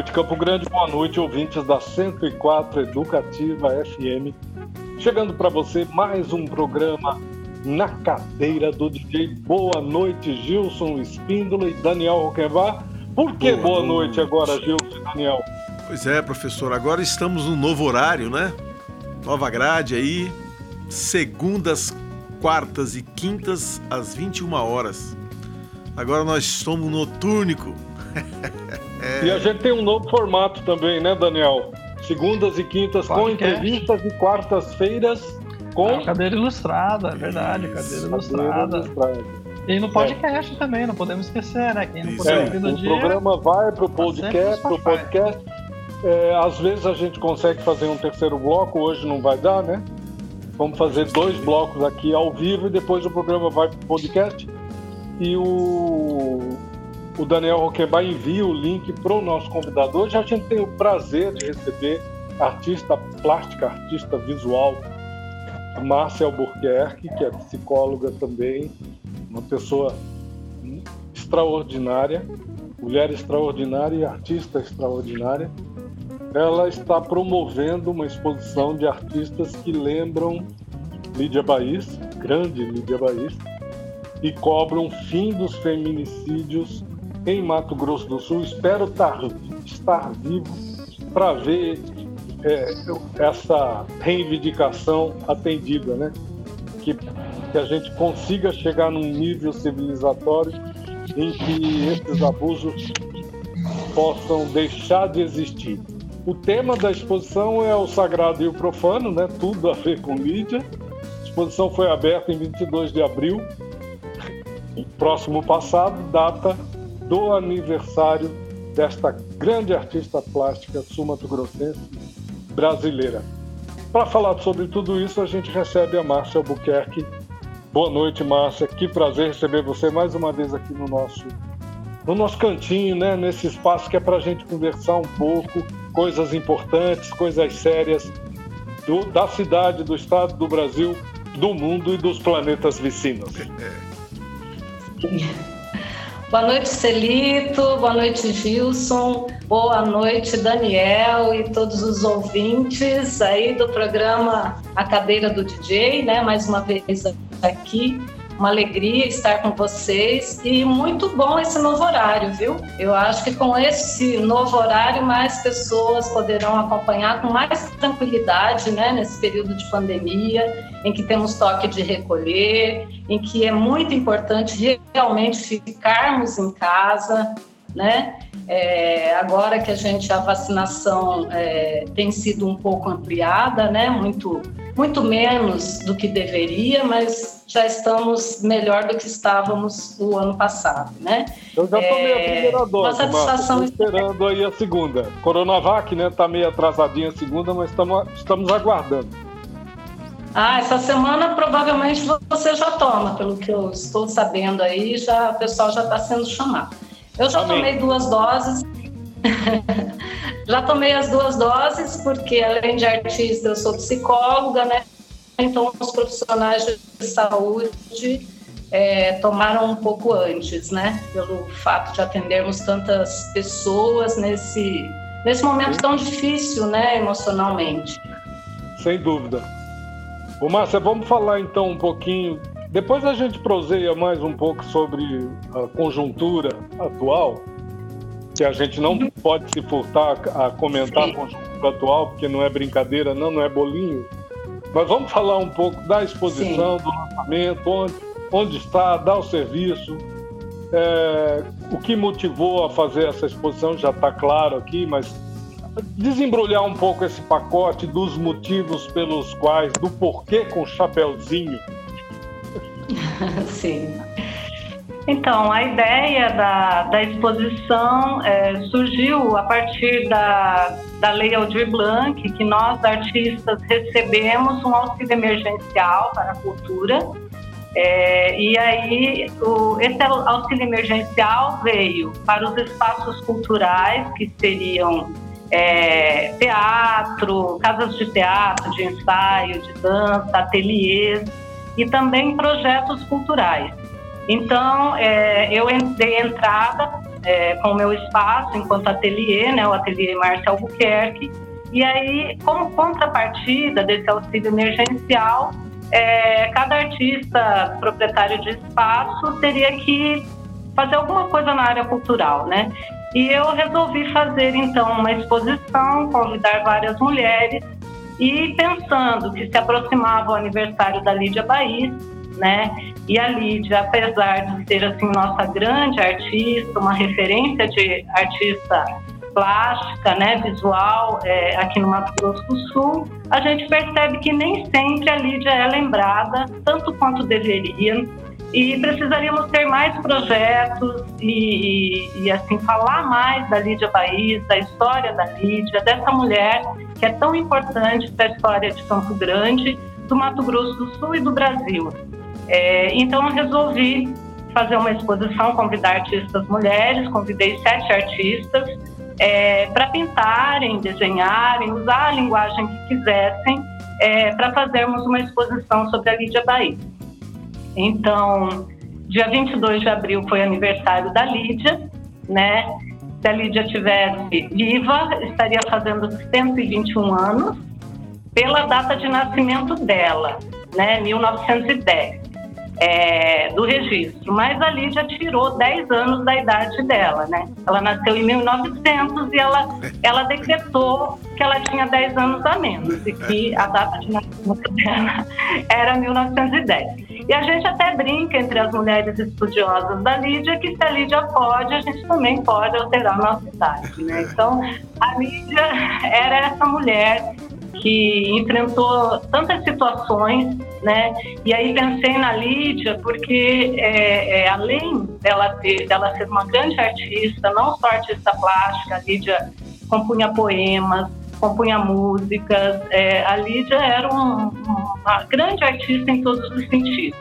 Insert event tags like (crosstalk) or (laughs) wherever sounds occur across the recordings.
noite, Campo Grande. Boa noite, ouvintes da 104 Educativa FM. Chegando para você mais um programa na cadeira do DJ. Boa noite, Gilson Espíndola e Daniel Roquembar. Por que boa, boa noite agora, Gilson e Daniel? Pois é, professor. Agora estamos no novo horário, né? Nova grade aí. Segundas, quartas e quintas às 21 horas. Agora nós somos notúrnico. (laughs) é. E a gente tem um novo formato também, né, Daniel? Segundas e quintas com entrevistas e quartas-feiras com. Ah, cadeira ilustrada, é verdade, cadeira, ilustrada. ilustrada. E no podcast é. também, não podemos esquecer, né? Quem não puder é, ouvir no o dia. O programa vai para o podcast, pro podcast. É, às vezes a gente consegue fazer um terceiro bloco, hoje não vai dar, né? Vamos fazer dois blocos aqui ao vivo e depois o programa vai para o podcast. E o, o Daniel Roquembar envia o link para o nosso convidado. Hoje a gente tem o prazer de receber artista plástica, artista visual, Márcia Albuquerque, que é psicóloga também, uma pessoa extraordinária, mulher extraordinária e artista extraordinária. Ela está promovendo uma exposição de artistas que lembram Lídia Baís, grande Lídia Baís, e cobram fim dos feminicídios em Mato Grosso do Sul. Espero estar, estar vivo para ver é, essa reivindicação atendida, né? Que, que a gente consiga chegar num nível civilizatório em que esses abusos possam deixar de existir. O tema da exposição é o sagrado e o profano, né? Tudo a ver com mídia. A exposição foi aberta em 22 de abril, próximo passado, data do aniversário desta grande artista plástica sul-mato-grossense brasileira. Para falar sobre tudo isso, a gente recebe a Márcia Albuquerque. Boa noite, Márcia. Que prazer receber você mais uma vez aqui no nosso, no nosso cantinho, né? nesse espaço que é para a gente conversar um pouco, coisas importantes, coisas sérias do, da cidade, do estado, do Brasil, do mundo e dos planetas vizinhos. (laughs) Boa noite, Celito. Boa noite, Gilson. Boa noite, Daniel e todos os ouvintes aí do programa A Cadeira do DJ, né? Mais uma vez aqui. Uma alegria estar com vocês e muito bom esse novo horário, viu? Eu acho que com esse novo horário mais pessoas poderão acompanhar com mais tranquilidade, né? Nesse período de pandemia, em que temos toque de recolher, em que é muito importante realmente ficarmos em casa, né? É, agora que a gente a vacinação é, tem sido um pouco ampliada, né? Muito muito menos do que deveria, mas já estamos melhor do que estávamos o ano passado, né? Eu já tomei é, a primeira dose, satisfação esperando aí a segunda. Coronavac, né? Tá meio atrasadinha a segunda, mas estamos, estamos aguardando. Ah, essa semana provavelmente você já toma, pelo que eu estou sabendo aí, já o pessoal já está sendo chamado. Eu já Amém. tomei duas doses. (laughs) já tomei as duas doses, porque além de artista, eu sou psicóloga, né? Então, os profissionais de saúde é, tomaram um pouco antes, né? Pelo fato de atendermos tantas pessoas nesse, nesse momento tão difícil, né? Emocionalmente. Sem dúvida. Ô, Márcia, vamos falar então um pouquinho. Depois a gente proseia mais um pouco sobre a conjuntura atual, que a gente não uhum. pode se furtar a comentar Sim. a conjuntura atual, porque não é brincadeira, não, não é bolinho. Mas vamos falar um pouco da exposição, Sim. do lançamento, onde, onde está, dar o serviço, é, o que motivou a fazer essa exposição já está claro aqui, mas desembrulhar um pouco esse pacote dos motivos pelos quais, do porquê com chapéuzinho. (laughs) Sim. Então, a ideia da, da exposição é, surgiu a partir da, da Lei Aldir Blanc, que nós, artistas, recebemos um auxílio emergencial para a cultura. É, e aí, o, esse auxílio emergencial veio para os espaços culturais, que seriam é, teatro, casas de teatro, de ensaio, de dança, ateliês e também projetos culturais. Então, é, eu dei entrada é, com o meu espaço enquanto ateliê, né, o ateliê Márcia Albuquerque, e aí, como contrapartida desse auxílio emergencial, é, cada artista proprietário de espaço teria que fazer alguma coisa na área cultural, né? E eu resolvi fazer então uma exposição, convidar várias mulheres e pensando que se aproximava o aniversário da Lídia Bahia, né? E a Lídia, apesar de ser assim nossa grande artista, uma referência de artista plástica, né, visual é, aqui no Mato Grosso do Sul, a gente percebe que nem sempre a Lídia é lembrada tanto quanto deveria e precisaríamos ter mais projetos e, e, e, assim falar mais da Lídia Bahia, da história da Lídia, dessa mulher que é tão importante para a história de Campo Grande, do Mato Grosso do Sul e do Brasil. É, então eu resolvi fazer uma exposição, convidar artistas mulheres, convidei sete artistas é, para pintarem, desenharem, usar a linguagem que quisessem é, para fazermos uma exposição sobre a Lídia Bahia. Então, dia 22 de abril foi aniversário da Lídia, né? Se a Lídia tivesse viva, estaria fazendo 121 anos pela data de nascimento dela, né? 1910 é, do registro, mas a Lídia tirou 10 anos da idade dela, né? Ela nasceu em 1900 e ela, ela decretou que ela tinha 10 anos a menos e que a data de nascimento dela (laughs) era 1910. E a gente até brinca entre as mulheres estudiosas da Lídia que se a Lídia pode, a gente também pode alterar a nossa idade, né? Então, a Lídia (laughs) era essa mulher que enfrentou tantas situações, né? E aí pensei na Lídia porque é, é, além dela ter, dela ser uma grande artista, não só artista plástica, a Lídia compunha poemas, compunha músicas. É, a Lídia era um, uma grande artista em todos os sentidos.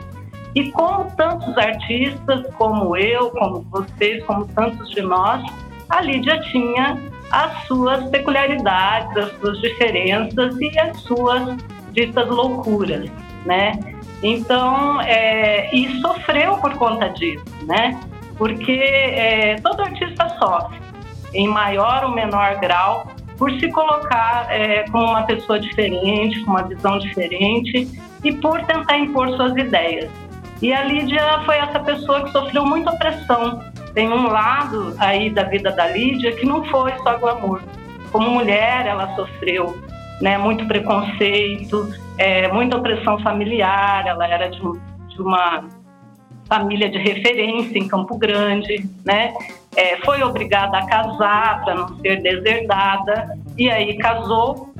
E como tantos artistas, como eu, como vocês, como tantos de nós, a Lídia tinha as suas peculiaridades, as suas diferenças e as suas ditas loucuras, né? Então, é, e sofreu por conta disso, né? Porque é, todo artista sofre, em maior ou menor grau, por se colocar é, como uma pessoa diferente, com uma visão diferente e por tentar impor suas ideias. E a Lídia foi essa pessoa que sofreu muita opressão tem um lado aí da vida da Lídia que não foi só glamour. Como mulher, ela sofreu né, muito preconceito, é, muita opressão familiar, ela era de, de, uma família de referência em Campo Grande, né? É, foi obrigada a casar para não ser deserdada, e aí casou,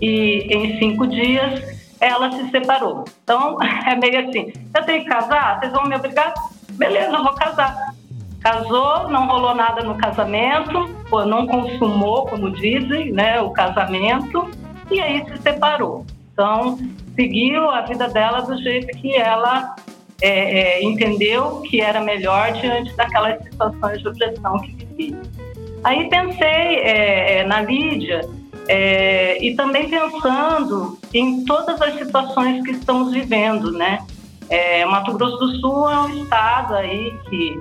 e em cinco dias ela se separou. Então, (laughs) é meio assim, eu tenho que casar? Vocês vão me obrigar? Beleza, eu vou casar. Casou, não rolou nada no casamento, não consumou, como dizem, né, o casamento, e aí se separou. Então, seguiu a vida dela do jeito que ela é, é, entendeu que era melhor diante daquelas situações de opressão que vivia. Aí pensei é, é na Lídia é, e também pensando em todas as situações que estamos vivendo, né? É, Mato Grosso do Sul é um estado aí que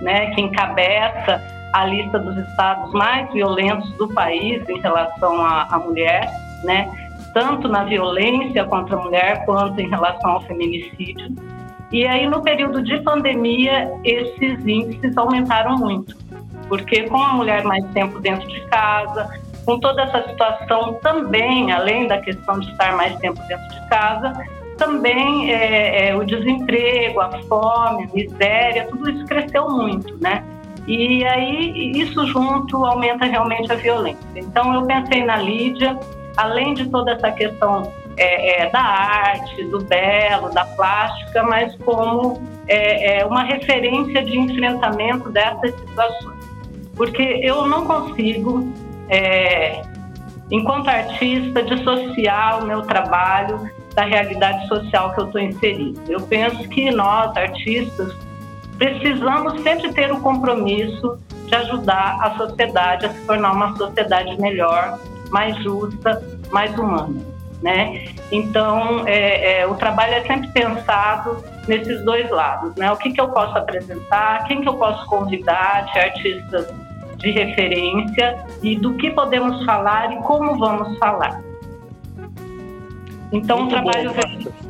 né, que encabeça a lista dos estados mais violentos do país em relação à, à mulher, né, tanto na violência contra a mulher quanto em relação ao feminicídio. E aí, no período de pandemia, esses índices aumentaram muito, porque com a mulher mais tempo dentro de casa, com toda essa situação também, além da questão de estar mais tempo dentro de casa, também é, é, o desemprego, a fome, a miséria, tudo isso cresceu muito, né? E aí isso junto aumenta realmente a violência. Então eu pensei na Lídia, além de toda essa questão é, é, da arte, do belo, da plástica, mas como é, é uma referência de enfrentamento dessas situações. Porque eu não consigo, enquanto artista, dissociar o meu trabalho da realidade social que eu estou inserido. Eu penso que nós, artistas, precisamos sempre ter o compromisso de ajudar a sociedade a se tornar uma sociedade melhor, mais justa, mais humana. né? Então, é, é, o trabalho é sempre pensado nesses dois lados, né? O que, que eu posso apresentar, quem que eu posso convidar de artistas de referência e do que podemos falar e como vamos falar. Então, Muito o trabalho... Bom,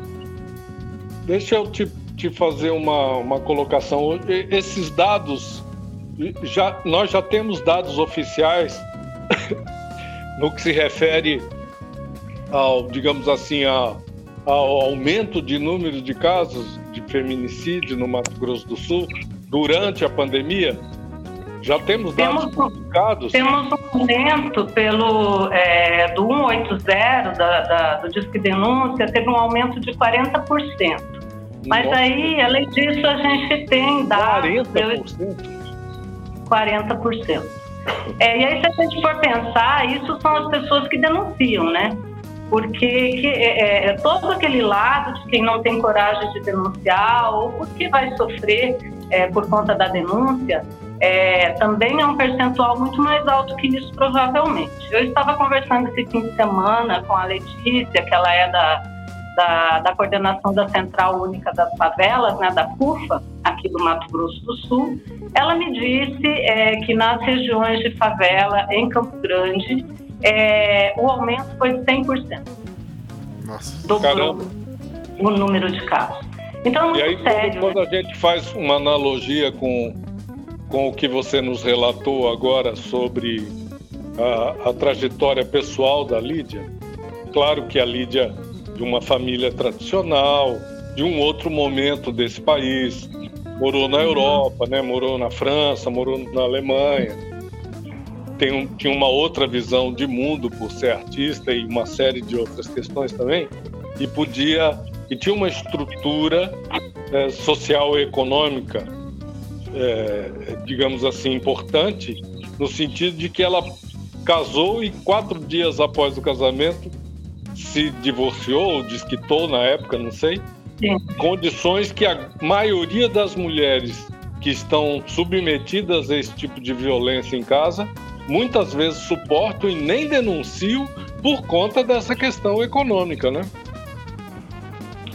Deixa eu te, te fazer uma, uma colocação. Esses dados, já, nós já temos dados oficiais (laughs) no que se refere ao, digamos assim, a, ao aumento de número de casos de feminicídio no Mato Grosso do Sul durante a pandemia? Já temos dados temos, publicados? Temos um aumento pelo, é, do 180, da, da, do Disque Denúncia, teve um aumento de 40%. Mas Nossa. aí, além disso, a gente tem dados... 40%? 40%. É, e aí, se a gente for pensar, isso são as pessoas que denunciam, né? porque que, é, é, é, todo aquele lado de quem não tem coragem de denunciar ou porque vai sofrer é, por conta da denúncia, é, também é um percentual muito mais alto que isso, provavelmente. Eu estava conversando esse fim de semana com a Letícia, que ela é da, da, da coordenação da Central Única das Favelas, né, da CUFA, aqui do Mato Grosso do Sul. Ela me disse é, que nas regiões de favela, em Campo Grande, é, o aumento foi de 100%. Nossa, dobrou Caramba. o número de casos. Então, é muito e aí, sério. Quando, quando né? a gente faz uma analogia com, com o que você nos relatou agora sobre a, a trajetória pessoal da Lídia, claro que a Lídia de uma família tradicional, de um outro momento desse país, morou na uhum. Europa, né? morou na França, morou na Alemanha, tem um, tinha uma outra visão de mundo por ser artista e uma série de outras questões também, e podia e tinha uma estrutura é, social e econômica, é, digamos assim, importante, no sentido de que ela casou e quatro dias após o casamento se divorciou, desquitou na época, não sei, Sim. condições que a maioria das mulheres que estão submetidas a esse tipo de violência em casa muitas vezes suportam e nem denunciam por conta dessa questão econômica, né?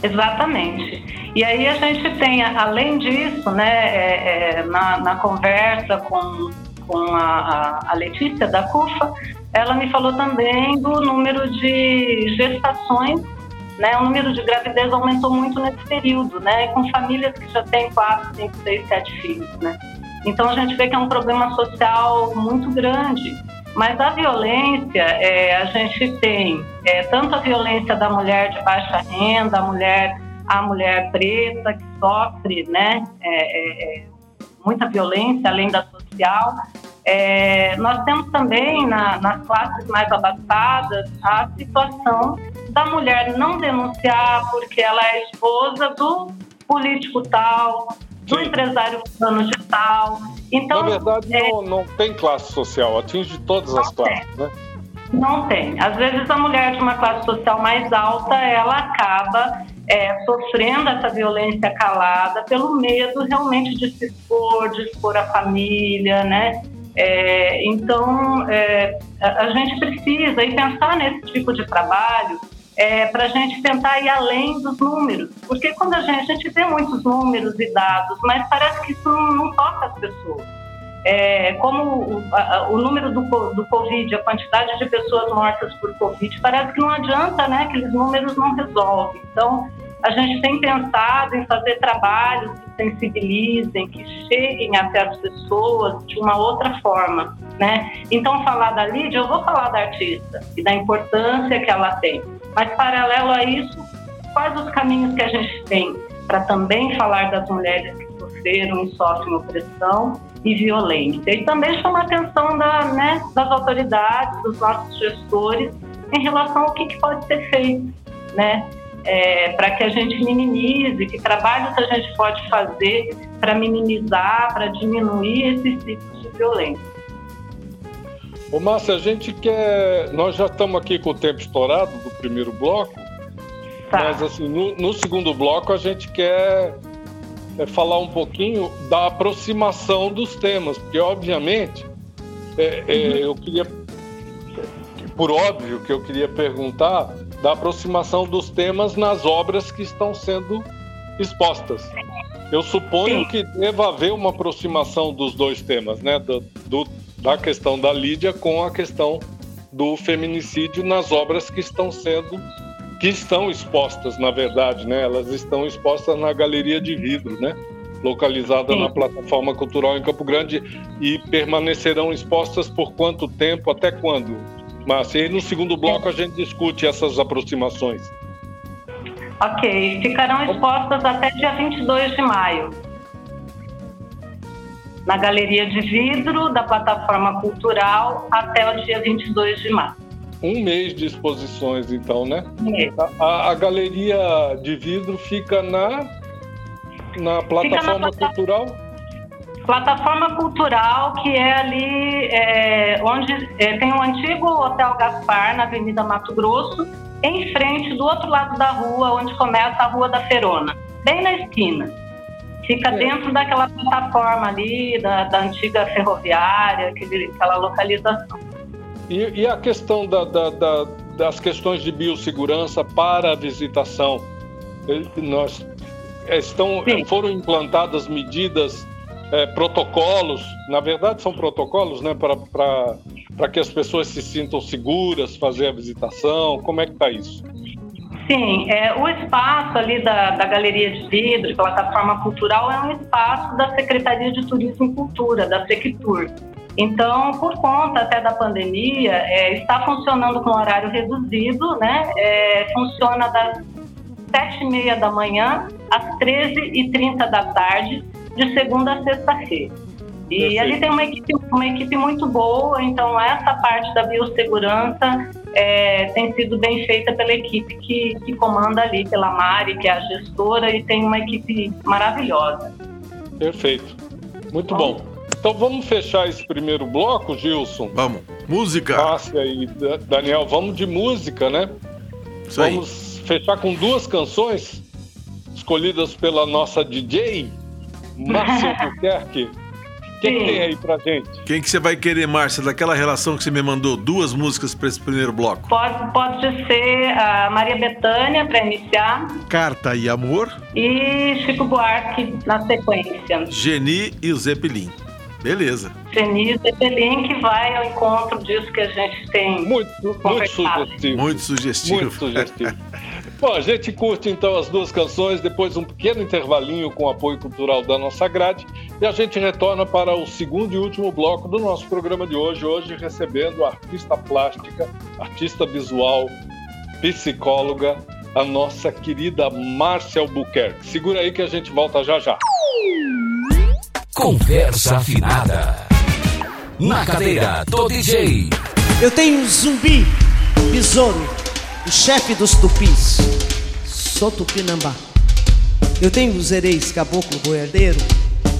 Exatamente. E aí a gente tem, além disso, né, é, é, na, na, conversa com, com a, a, Letícia da CUFA, ela me falou também do número de gestações, né, o número de gravidez aumentou muito nesse período, né, com famílias que já têm quatro, cinco, seis, sete filhos, né. Então a gente vê que é um problema social muito grande. Mas a violência, é, a gente tem é, tanto a violência da mulher de baixa renda, a mulher, a mulher preta que sofre, né, é, é, é muita violência além da social. É, nós temos também na, nas classes mais abastadas a situação da mulher não denunciar porque ela é esposa do político tal, do empresário fulano de tal. Então, Na verdade, é, não, não tem classe social, atinge todas as classes, tem. né? Não tem. Às vezes a mulher de uma classe social mais alta, ela acaba é, sofrendo essa violência calada pelo medo realmente de se expor, de expor a família, né? É, então, é, a gente precisa e pensar nesse tipo de trabalho é, para a gente tentar ir além dos números. Porque quando a gente, a gente vê muitos números e dados, mas parece que isso não, não toca as pessoas. É, como o, a, o número do, do Covid, a quantidade de pessoas mortas por Covid, parece que não adianta, né? Aqueles números não resolvem. Então, a gente tem pensado em fazer trabalhos que sensibilizem, que cheguem até as pessoas de uma outra forma, né? Então, falar da Lídia, eu vou falar da artista e da importância que ela tem. Mas, paralelo a isso, quais os caminhos que a gente tem para também falar das mulheres que sofreram e sofrem opressão e violência? E também chamar a atenção da, né, das autoridades, dos nossos gestores, em relação ao que, que pode ser feito, né? É, para que a gente minimize, que trabalhos a gente pode fazer para minimizar, para diminuir esses tipos de violência. Ô, Márcia, a gente quer. Nós já estamos aqui com o tempo estourado do primeiro bloco, tá. mas assim, no, no, segundo bloco a gente quer é, falar um pouquinho da aproximação dos temas, porque obviamente é, é, uhum. eu queria, por óbvio que eu queria perguntar da aproximação dos temas nas obras que estão sendo expostas. Eu suponho Sim. que deva haver uma aproximação dos dois temas, né? Do, do, da questão da Lídia com a questão do feminicídio nas obras que estão sendo que estão expostas, na verdade, né? Elas estão expostas na Galeria de Vidro, né? Localizada Sim. na plataforma cultural em Campo Grande e permanecerão expostas por quanto tempo, até quando? Márcia, e no segundo bloco a gente discute essas aproximações. Ok, ficarão expostas até dia 22 de maio. Na Galeria de Vidro da Plataforma Cultural até o dia 22 de maio. Um mês de exposições, então, né? Um a, a, Galeria de Vidro fica na, na Plataforma na Cultural? Plataforma Cultural, que é ali é, onde é, tem um antigo Hotel Gaspar, na Avenida Mato Grosso, em frente do outro lado da rua, onde começa a Rua da Ferona, bem na esquina. Fica é. dentro daquela plataforma ali, da, da antiga ferroviária, aquele, aquela localização. E, e a questão da, da, da, das questões de biossegurança para a visitação? Nós estão, foram implantadas medidas, é, protocolos, na verdade são protocolos, né, para para que as pessoas se sintam seguras, fazer a visitação? Como é que está isso? Sim, é, o espaço ali da, da Galeria de Vidro, plataforma cultural, é um espaço da Secretaria de Turismo e Cultura, da Sectur. Então, por conta até da pandemia, é, está funcionando com horário reduzido, né? É, funciona das sete e meia da manhã às 13h30 da tarde, de segunda a sexta-feira. E Perfeito. ali tem uma equipe, uma equipe muito boa, então essa parte da biossegurança é, tem sido bem feita pela equipe que, que comanda ali, pela Mari, que é a gestora, e tem uma equipe maravilhosa. Perfeito. Muito bom. bom. Então vamos fechar esse primeiro bloco, Gilson. Vamos. Música. Márcia e Daniel, vamos de música, né? Isso vamos aí. fechar com duas canções escolhidas pela nossa DJ, Márcia (laughs) Albuquerque. O que, que, tem aí pra gente? Quem que você vai querer, Márcia, daquela relação que você me mandou? Duas músicas para esse primeiro bloco. Pode, pode ser a Maria Bethânia para iniciar. Carta e Amor. E Chico Buarque na sequência. Geni e o Zeppelin. Beleza. Geni e o Zeppelin que vai ao encontro disso que a gente tem Muito, muito sugestivo. Muito sugestivo. Muito sugestivo. (laughs) Bom, a gente curte então as duas canções, depois um pequeno intervalinho com apoio cultural da nossa grade e a gente retorna para o segundo e último bloco do nosso programa de hoje. Hoje recebendo a artista plástica, artista visual, psicóloga, a nossa querida Márcia Albuquerque. Segura aí que a gente volta já já. Conversa afinada. Na cadeira do DJ. Eu tenho um zumbi, besouro o chefe dos tupis, sou tupinambá. Eu tenho os ereis, caboclo, boiadeiro,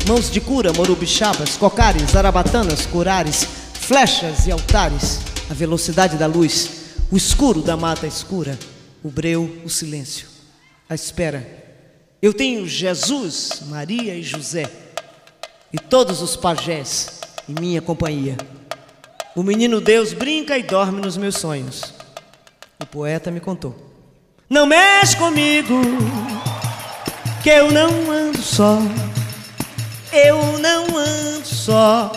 mãos de cura, morubixabas, cocares, arabatanas, curares, flechas e altares, a velocidade da luz, o escuro da mata escura, o breu, o silêncio, a espera. Eu tenho Jesus, Maria e José, e todos os pajés em minha companhia. O menino Deus brinca e dorme nos meus sonhos. O poeta me contou. Não mexe comigo, que eu não ando só. Eu não ando só.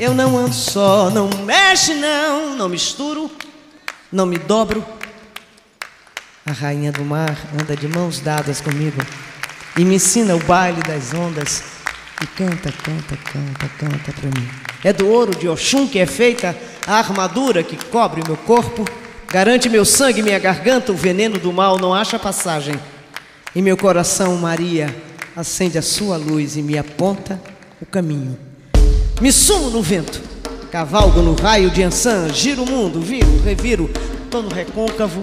Eu não ando só. Não mexe, não. Não misturo, não me dobro. A rainha do mar anda de mãos dadas comigo e me ensina o baile das ondas. E canta, canta, canta, canta para mim. É do ouro de Oxum que é feita a armadura que cobre o meu corpo Garante meu sangue, minha garganta, o veneno do mal não acha passagem. Em meu coração, Maria, acende a sua luz e me aponta o caminho. Me sumo no vento, cavalgo no raio de Ansan, giro o mundo, viro, reviro, tô no recôncavo,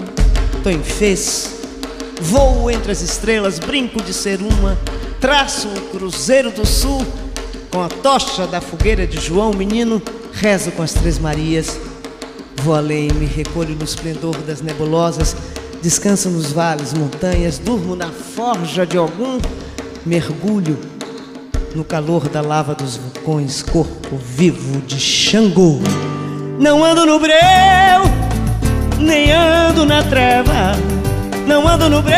tô em fez. Voo entre as estrelas, brinco de ser uma, traço um cruzeiro do sul, com a tocha da fogueira de João, menino, rezo com as três Marias Vou além, me recolho no esplendor das nebulosas, descanso nos vales, montanhas, durmo na forja de algum, mergulho no calor da lava dos vulcões, corpo vivo de Xangô. Não ando no breu, nem ando na treva, não ando no breu,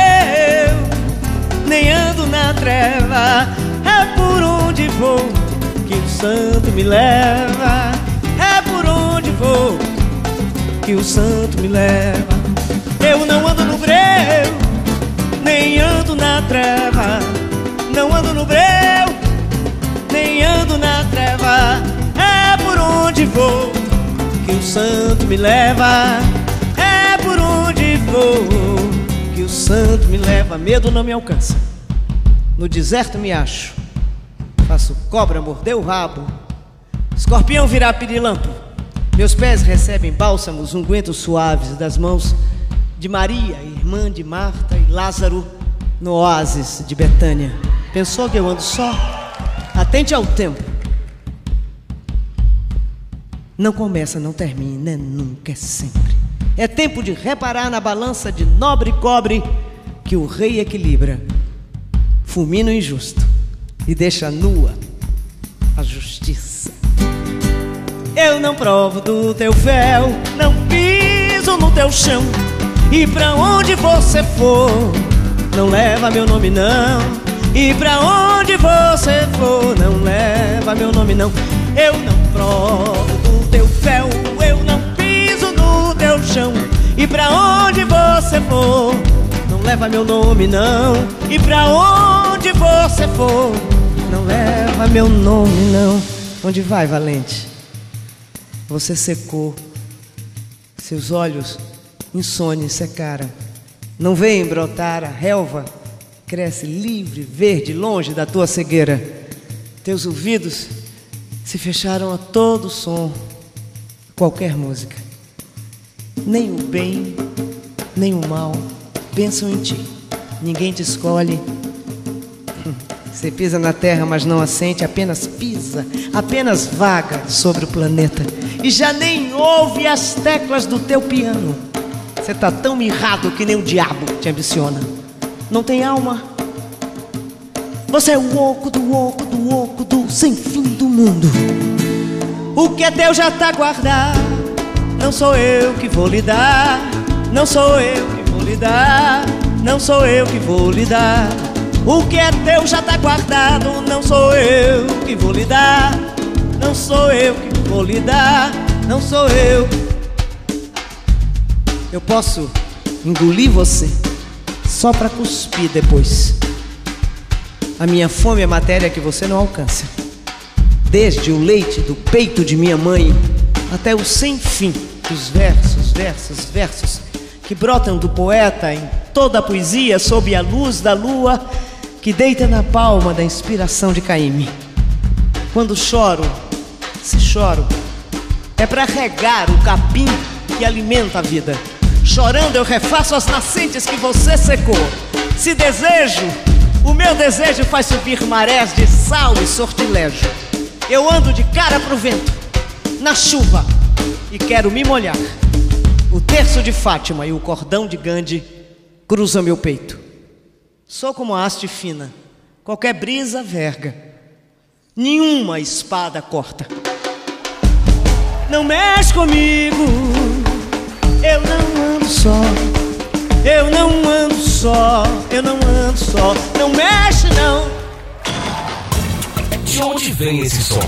nem ando na treva, é por onde vou que o santo me leva, é por onde vou que o santo me leva. Eu não ando no breu, nem ando na treva, não ando no breu, nem ando na treva, é por onde vou que o santo me leva. É por onde vou que o santo me leva. Medo não me alcança. No deserto me acho. Faço cobra morder o rabo. Escorpião virar pirilampo. Meus pés recebem bálsamos, ungüentos suaves das mãos de Maria, irmã de Marta e Lázaro, no oásis de Betânia. Pensou que eu ando só? Atente ao tempo. Não começa, não termina, é nunca, é sempre. É tempo de reparar na balança de nobre cobre que o rei equilibra. Fulmina o injusto e deixa nua a justiça. Eu não provo do teu véu, não piso no teu chão. E pra onde você for, não leva meu nome não. E pra onde você for, não leva meu nome não. Eu não provo teu véu, eu não piso no teu chão. E pra onde você for, não leva meu nome não. E pra onde você for, não leva meu nome não. Onde vai, valente? Você secou, seus olhos insones secaram. Não vem brotar a relva, cresce livre, verde, longe da tua cegueira. Teus ouvidos se fecharam a todo som qualquer música. Nem o bem, nem o mal pensam em ti. Ninguém te escolhe. Você pisa na terra, mas não assente, apenas pisa, apenas vaga sobre o planeta. E já nem ouve as teclas do teu piano. Você tá tão mirrado que nem o diabo te ambiciona. Não tem alma. Você é o oco do oco do oco do sem fim do mundo. O que é teu já tá guardado. Não sou eu que vou lhe dar. Não sou eu que vou lhe dar. Não sou eu que vou lhe dar. O que é teu já tá guardado. Não sou eu que vou lhe dar. Não sou eu que vou lhe dar. Não sou eu. Eu posso engolir você só para cuspir depois. A minha fome é matéria que você não alcança desde o leite do peito de minha mãe até o sem fim dos versos, versos, versos que brotam do poeta em toda a poesia sob a luz da lua que deita na palma da inspiração de Caíme. Quando choro, se choro, é para regar o capim que alimenta a vida. Chorando eu refaço as nascentes que você secou. Se desejo, o meu desejo faz subir marés de sal e sortilégio. Eu ando de cara pro vento, na chuva, e quero me molhar. O terço de Fátima e o cordão de Gandhi cruzam meu peito. Sou como a haste fina, qualquer brisa verga, nenhuma espada corta. Não mexe comigo, eu não ando só. Eu não ando só, eu não ando só. Não mexe não. De onde vem esse som?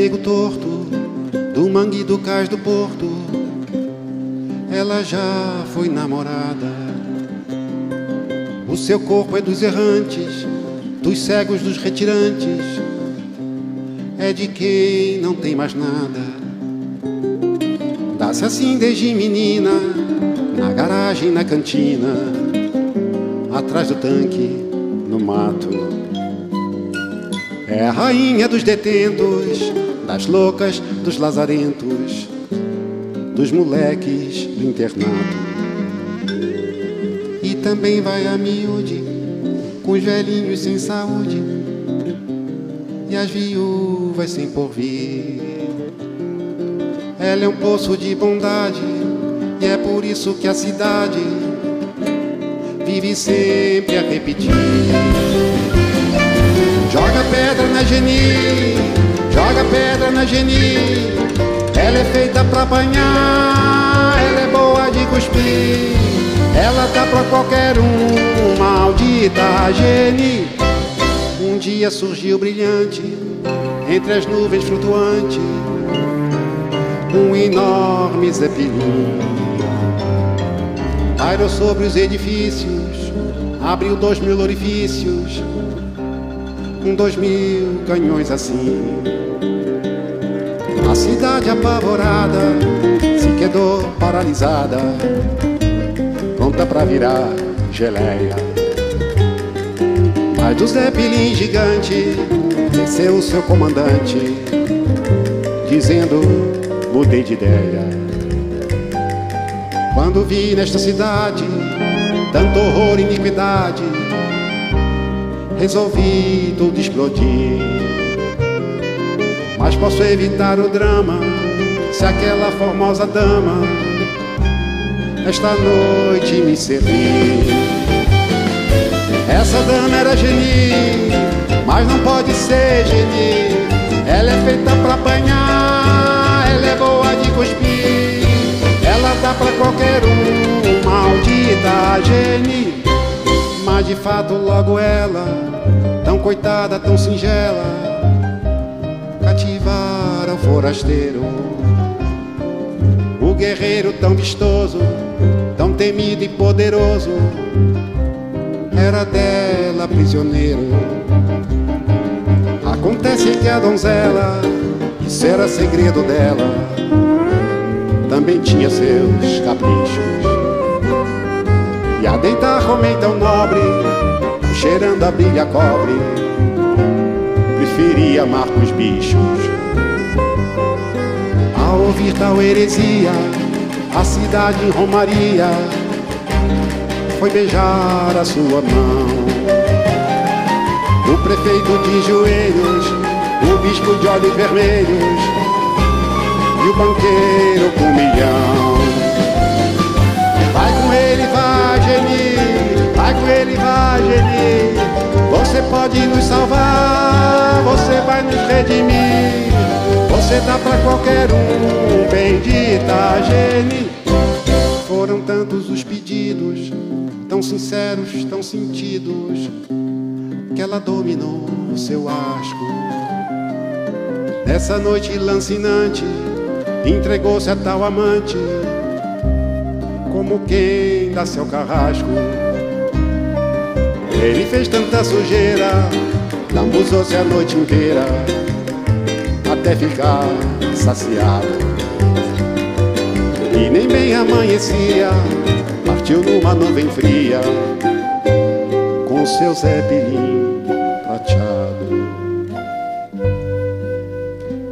Nego torto, do mangue do cais do porto, ela já foi namorada o seu corpo é dos errantes, dos cegos, dos retirantes, é de quem não tem mais nada. Dá-se assim desde menina, na garagem, na cantina, atrás do tanque, no mato. É a rainha dos detentos, das loucas, dos lazarentos, dos moleques do internato também vai a miúde, com os velhinhos sem saúde. e as viúvas sem porvir. Ela é um poço de bondade e é por isso que a cidade vive sempre a repetir. Joga pedra na Geni, joga pedra na Geni. Ela é feita pra apanhar, ela é boa de cuspir. Ela tá pra qualquer um, maldita Geni. Um dia surgiu brilhante, entre as nuvens flutuante, um enorme zeppelin. Pairou sobre os edifícios, abriu dois mil orifícios, com dois mil canhões assim. A cidade apavorada se quedou paralisada, pronta para virar geleia. Mas do Zeppelin gigante desceu o seu comandante, dizendo: mudei de ideia. Quando vi nesta cidade tanto horror e iniquidade, resolvi tudo explodir. Posso evitar o drama se aquela formosa dama esta noite me servir. Essa dama era geni, mas não pode ser geni. Ela é feita pra apanhar, ela é boa de cuspir. Ela dá pra qualquer um, maldita geni. Mas de fato logo ela, tão coitada, tão singela, forasteiro. O guerreiro tão vistoso, tão temido e poderoso, era dela prisioneiro. Acontece que a donzela, isso era segredo dela, também tinha seus caprichos. E a deitar homem tão nobre, cheirando a brilha cobre, preferia amar com os bichos. Ao ouvir tal heresia, a cidade em Romaria foi beijar a sua mão. O prefeito de joelhos, o bispo de olhos vermelhos e o banqueiro com milhão. Vai com ele, vai, Geni, vai com ele, vai, Geni. Você pode nos salvar, você vai nos redimir. Você dá pra qualquer um, bendita Geni. Foram tantos os pedidos, tão sinceros, tão sentidos, que ela dominou seu asco. Nessa noite lancinante, entregou-se a tal amante, como quem dá seu carrasco. Ele fez tanta sujeira, lambuzou-se a noite inteira, até ficar saciado. E nem bem amanhecia, partiu numa nuvem fria, com seu zeppelin prateado.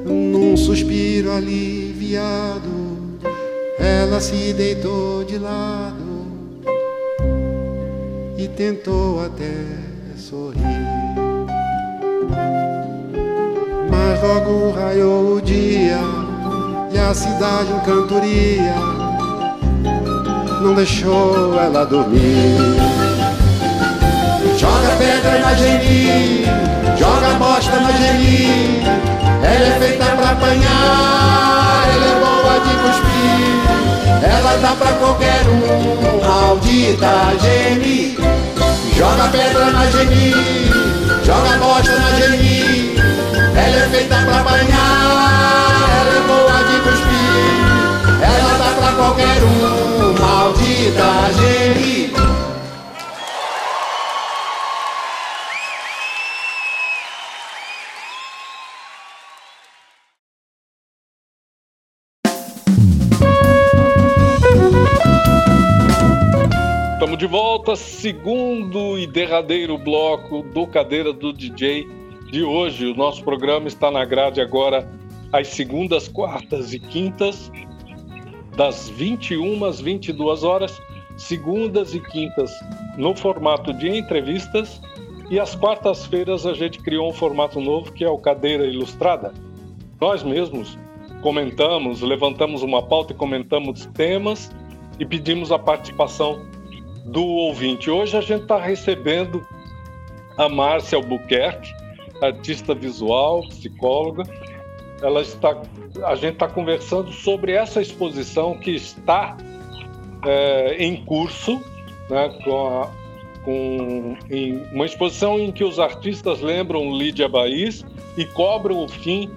Num suspiro aliviado, ela se deitou de lado e tentou até logo raiou o dia e a cidade em cantoria não deixou ela dormir. Joga pedra na Geni, joga bosta na Geni. Ela é feita pra apanhar, ela é boa de cuspir. Ela dá pra qualquer um, maldita Geni. Joga pedra na Geni, joga bosta na Geni. Feita pra apanhar, ela é boa de cuspir. Ela dá pra qualquer um, maldita Geni. Estamos de volta, segundo e derradeiro bloco do Cadeira do DJ de hoje. O nosso programa está na grade agora às segundas, quartas e quintas, das 21 às 22 horas, segundas e quintas no formato de entrevistas E às quartas-feiras a gente criou um formato novo que é o Cadeira Ilustrada. Nós mesmos comentamos, levantamos uma pauta e comentamos temas e pedimos a participação do ouvinte. Hoje a gente está recebendo a Márcia Albuquerque, artista visual, psicóloga. Ela está, a gente está conversando sobre essa exposição que está é, em curso, né, com, a, com em uma exposição em que os artistas lembram Lídia Baís e cobram o fim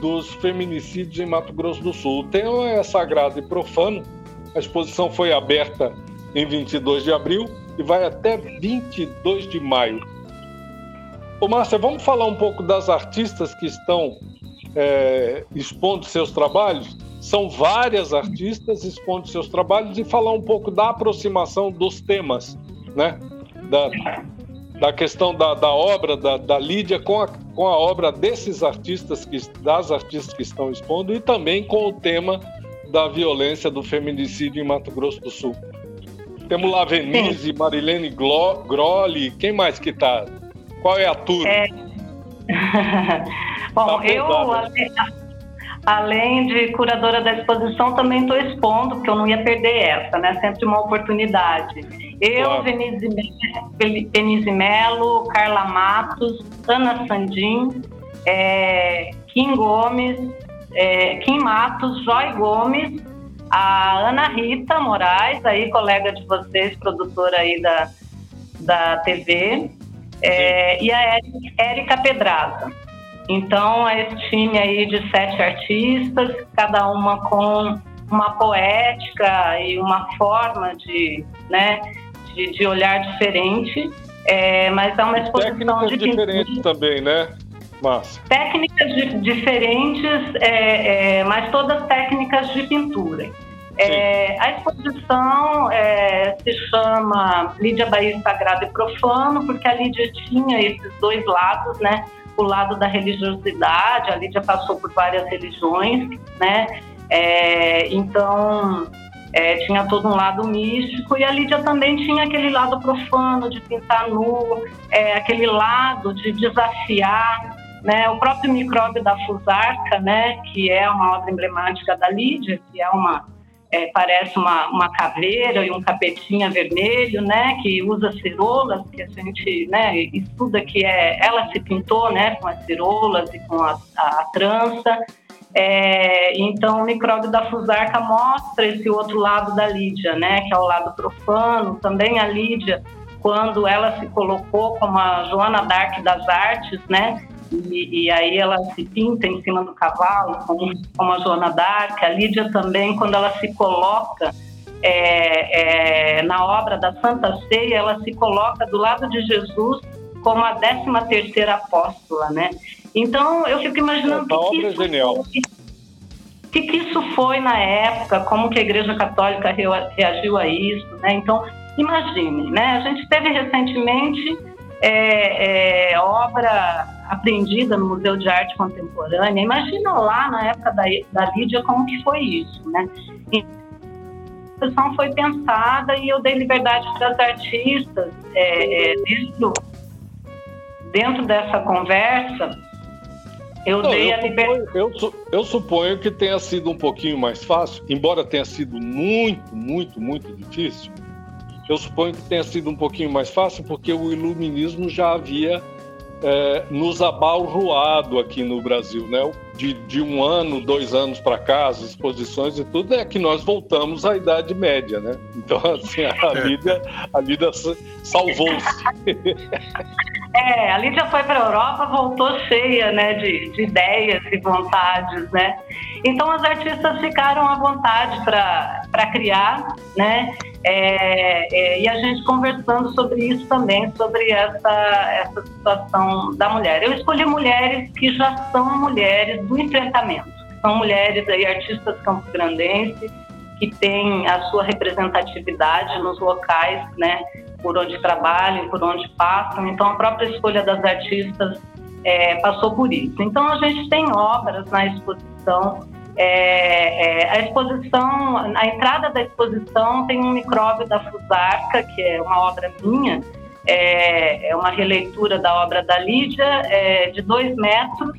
dos feminicídios em Mato Grosso do Sul. O tema é sagrado e profano. A exposição foi aberta em 22 de abril e vai até 22 de maio. Ô Márcia, vamos falar um pouco das artistas que estão é, expondo seus trabalhos? São várias artistas expondo seus trabalhos e falar um pouco da aproximação dos temas, né? Da, da questão da, da obra da, da Lídia com a, com a obra desses artistas, que, das artistas que estão expondo e também com o tema da violência do feminicídio em Mato Grosso do Sul. Temos lá Venise, Marilene Groli, quem mais que está? Qual é a turma? É... (laughs) Bom, tá eu, além, além de curadora da exposição, também estou expondo, porque eu não ia perder essa, né? Sempre uma oportunidade. Eu, claro. Venise Melo, Carla Matos, Ana Sandim, é, Kim Gomes, é, Kim Matos, Joy Gomes, a Ana Rita Moraes, aí colega de vocês, produtora aí da, da TV, é, e a Érica Pedraza. Então, é esse time aí de sete artistas, cada uma com uma poética e uma forma de, né, de, de olhar diferente, é, mas é uma exposição Técnicas de diferentes também, né, Márcia? Técnicas de, diferentes, é, é, mas todas técnicas de pintura. É, a exposição é, se chama Lídia Bahia Sagrado e Profano, porque a Lídia tinha esses dois lados, né? O lado da religiosidade, a Lídia passou por várias religiões, né? É, então, é, tinha todo um lado místico e a Lídia também tinha aquele lado profano de pintar nu, é, aquele lado de desafiar, né? O próprio micróbio da fusarca, né? Que é uma obra emblemática da Lídia, que é uma é, parece uma, uma caveira e um capetinha vermelho, né, que usa cirolas, que a gente né, estuda que é, ela se pintou né, com as cirolas e com a, a, a trança. É, então, o micróbio da fusarca mostra esse outro lado da Lídia, né, que é o lado profano. Também a Lídia, quando ela se colocou como a Joana d'Arc das artes, né, e, e, aí ela se pinta em cima do cavalo, como, como a Joana d'Arc. A Lídia também, quando ela se coloca é, é, na obra da Santa Ceia, ela se coloca do lado de Jesus como a 13 terceira apóstola, né? Então, eu fico imaginando o que, que, isso genial. que, que isso foi na época, como que a Igreja Católica reagiu a isso, né? Então, imagine, né? A gente teve recentemente é, é, obra aprendida no Museu de Arte Contemporânea. Imagina lá na época da, da Lídia como que foi isso, né? a exposição foi pensada e eu dei liberdade para as artistas é, é, dentro, dentro dessa conversa. Eu Não, dei eu a liberdade. Eu, eu suponho que tenha sido um pouquinho mais fácil, embora tenha sido muito, muito, muito difícil. Eu suponho que tenha sido um pouquinho mais fácil porque o iluminismo já havia é, nos abalroado aqui no Brasil, né? De, de um ano, dois anos para cá, as exposições e tudo, é que nós voltamos à Idade Média, né? Então, (laughs) assim, a Lídia, a Lídia salvou-se. (laughs) É, a Lídia foi para a Europa, voltou cheia né, de, de ideias e vontades, né? Então, as artistas ficaram à vontade para criar, né? É, é, e a gente conversando sobre isso também, sobre essa, essa situação da mulher. Eu escolhi mulheres que já são mulheres do enfrentamento, são mulheres aí, artistas campo-grandenses, que têm a sua representatividade nos locais, né, por onde trabalham, por onde passam. Então, a própria escolha das artistas é, passou por isso. Então, a gente tem obras na exposição é, é, a exposição, a entrada da exposição tem um micróbio da Fusarca, que é uma obra minha, é, é uma releitura da obra da Lídia, é, de dois metros,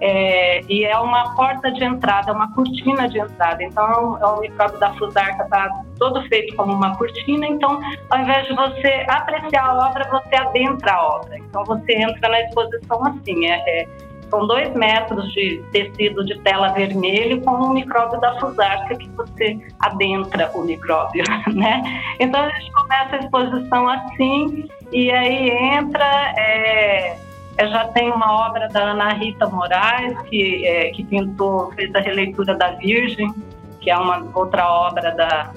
é, e é uma porta de entrada, uma cortina de entrada. Então, é o micróbio da fusarca está todo feito como uma cortina. Então, ao invés de você apreciar a obra, você adentra a obra. Então, você entra na exposição assim. É, é, são dois metros de tecido de tela vermelho com o micróbio da fusarca que você adentra o micróbio, (laughs) né? Então, a gente começa a exposição assim e aí entra... É, eu já tem uma obra da Ana Rita Moraes, que, é, que pintou, fez a releitura da Virgem, que é uma outra obra da,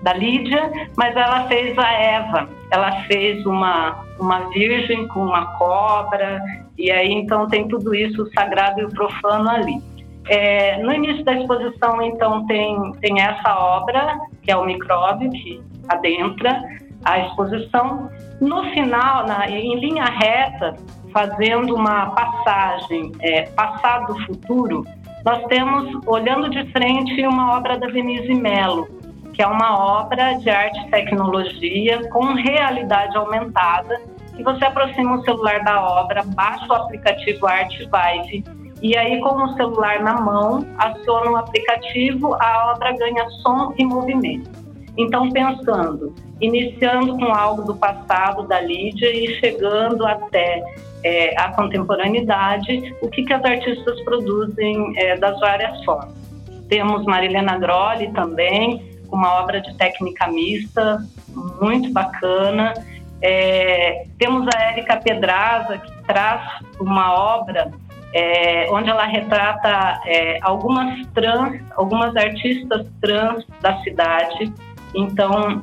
da Lídia, mas ela fez a Eva. Ela fez uma, uma virgem com uma cobra, e aí então tem tudo isso, o sagrado e o profano ali. É, no início da exposição, então, tem, tem essa obra, que é o micróbio, que adentra a exposição. No final, na, em linha reta, fazendo uma passagem é, passado-futuro, nós temos, olhando de frente, uma obra da Denise Mello, que é uma obra de arte e tecnologia com realidade aumentada, que você aproxima o celular da obra, baixa o aplicativo Art Vive, e aí com o celular na mão, aciona o aplicativo, a obra ganha som e movimento. Então, pensando, iniciando com algo do passado da Lídia e chegando até é, a contemporaneidade, o que, que as artistas produzem é, das várias formas. Temos Marilena Grolli também, uma obra de técnica mista, muito bacana. É, temos a Érica Pedraza, que traz uma obra é, onde ela retrata é, algumas trans, algumas artistas trans da cidade. Então,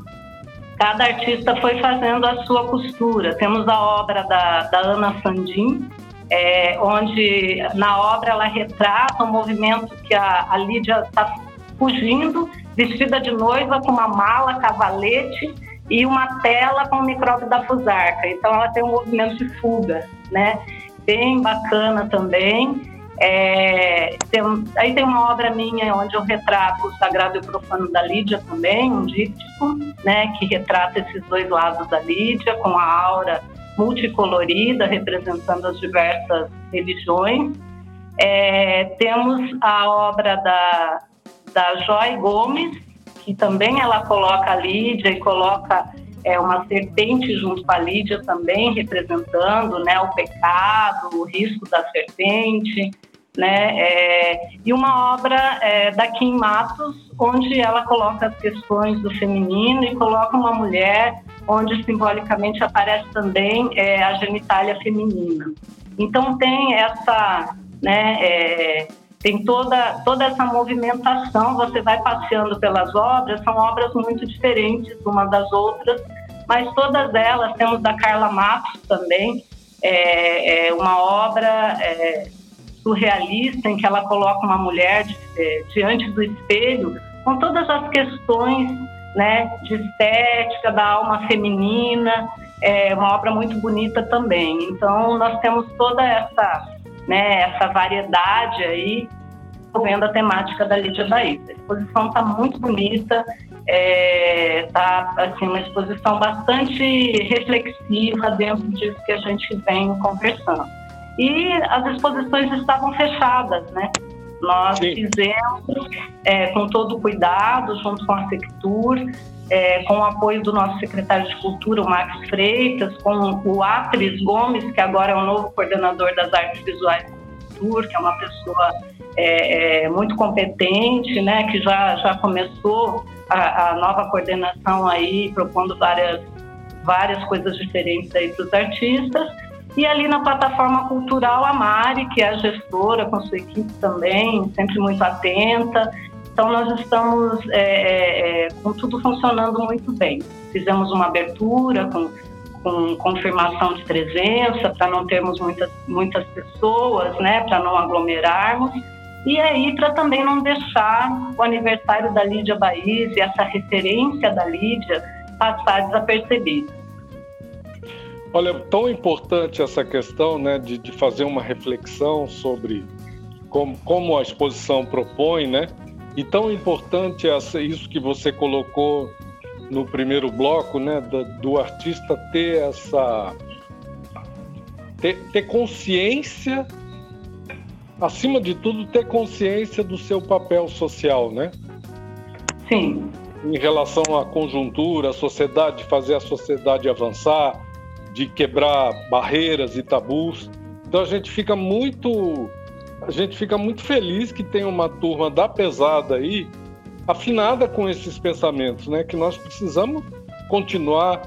cada artista foi fazendo a sua costura. Temos a obra da, da Ana Sandim, é, onde na obra ela retrata um movimento que a, a Lídia está fugindo, vestida de noiva com uma mala, cavalete e uma tela com o micróbio da fusarca. Então ela tem um movimento de fuga, né? Bem bacana também. É, tem, aí tem uma obra minha onde eu retrato o Sagrado e o Profano da Lídia também, um díptico, né, que retrata esses dois lados da Lídia, com a aura multicolorida, representando as diversas religiões. É, temos a obra da, da Joy Gomes, que também ela coloca a Lídia e coloca é, uma serpente junto com a Lídia também, representando né, o pecado, o risco da serpente né? É, e uma obra é, da Kim Matos, onde ela coloca as questões do feminino e coloca uma mulher, onde simbolicamente aparece também é, a genitália feminina. Então tem essa, né? Tem toda, toda essa movimentação, você vai passeando pelas obras, são obras muito diferentes umas das outras, mas todas elas, temos da Carla Matos também, é, é uma obra é, surrealista em que ela coloca uma mulher de, é, diante do espelho com todas as questões né, de estética da alma feminina, é uma obra muito bonita também. Então nós temos toda essa, né, essa variedade aí envolvendo a temática da Lídia Bahia. A exposição está muito bonita, está é, tá, assim, uma exposição bastante reflexiva dentro disso que a gente vem conversando e as exposições estavam fechadas, né? Nós Sim. fizemos é, com todo cuidado, junto com a Sectur, é, com o apoio do nosso secretário de Cultura, o Max Freitas, com o Atris Gomes, que agora é o novo coordenador das artes visuais do Cultura, que é uma pessoa é, é, muito competente, né, que já, já começou a, a nova coordenação aí, propondo várias, várias coisas diferentes aí para os artistas. E ali na plataforma cultural, a Mari, que é a gestora, com sua equipe também, sempre muito atenta. Então, nós estamos é, é, é, com tudo funcionando muito bem. Fizemos uma abertura com, com confirmação de presença, para não termos muitas, muitas pessoas, né, para não aglomerarmos. E aí, para também não deixar o aniversário da Lídia Bahia e essa referência da Lídia passar desapercebida. Olha, tão importante essa questão né, de, de fazer uma reflexão sobre como, como a exposição propõe, né? E tão importante essa, isso que você colocou no primeiro bloco, né, do, do artista ter essa ter, ter consciência, acima de tudo, ter consciência do seu papel social, né? Sim. Em relação à conjuntura, à sociedade, fazer a sociedade avançar, de quebrar barreiras e tabus. Então a gente fica muito a gente fica muito feliz que tem uma turma da pesada aí afinada com esses pensamentos, né? Que nós precisamos continuar,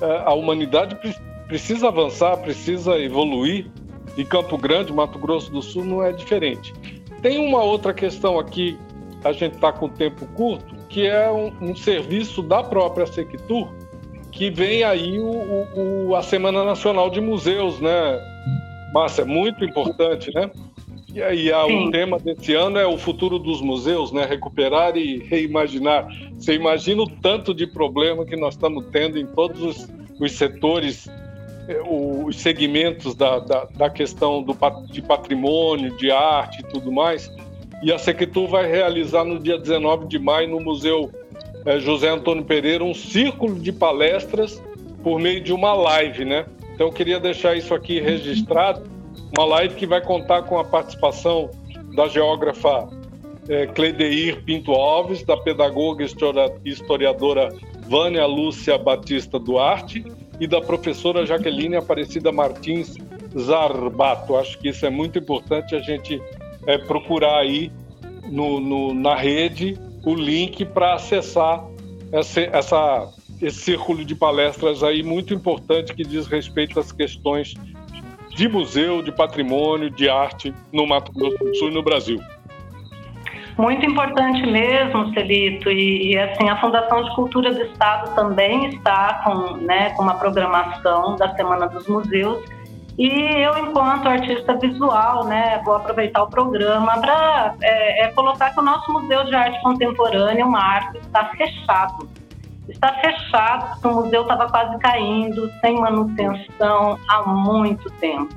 eh, a humanidade precisa avançar, precisa evoluir. E Campo Grande, Mato Grosso do Sul, não é diferente. Tem uma outra questão aqui, a gente está com tempo curto, que é um, um, serviço da própria Sectur, que vem aí o, o, a Semana Nacional de Museus, né? Márcia, muito importante, né? E aí, o tema desse ano é o futuro dos museus, né? Recuperar e reimaginar. Você imagina o tanto de problema que nós estamos tendo em todos os, os setores, eh, os segmentos da, da, da, questão do, de patrimônio, de arte e tudo mais. E a Secretur vai realizar no dia 19 de maio, no Museu é, José Antônio Pereira, um círculo de palestras por meio de uma live, né? Então, eu queria deixar isso aqui registrado uma live que vai contar com a participação da geógrafa é, Cledeir Pinto Alves, da pedagoga e historiadora Vânia Lúcia Batista Duarte e da professora Jaqueline Aparecida Martins Zarbato. Acho que isso é muito importante a gente é, procurar aí no, no, na rede o link para acessar essa, essa, esse círculo de palestras aí muito importante que diz respeito às questões de museu, de patrimônio, de arte no Mato Grosso do Sul e no Brasil. Muito importante mesmo, Celito, e, e, assim a Fundação de Cultura do Estado também está com, né, com uma programação da Semana dos Museus. E eu, enquanto artista visual, né, vou aproveitar o programa para é, é, colocar que o nosso Museu de Arte Contemporânea, o Marco, está fechado está fechado, o museu estava quase caindo, sem manutenção há muito tempo.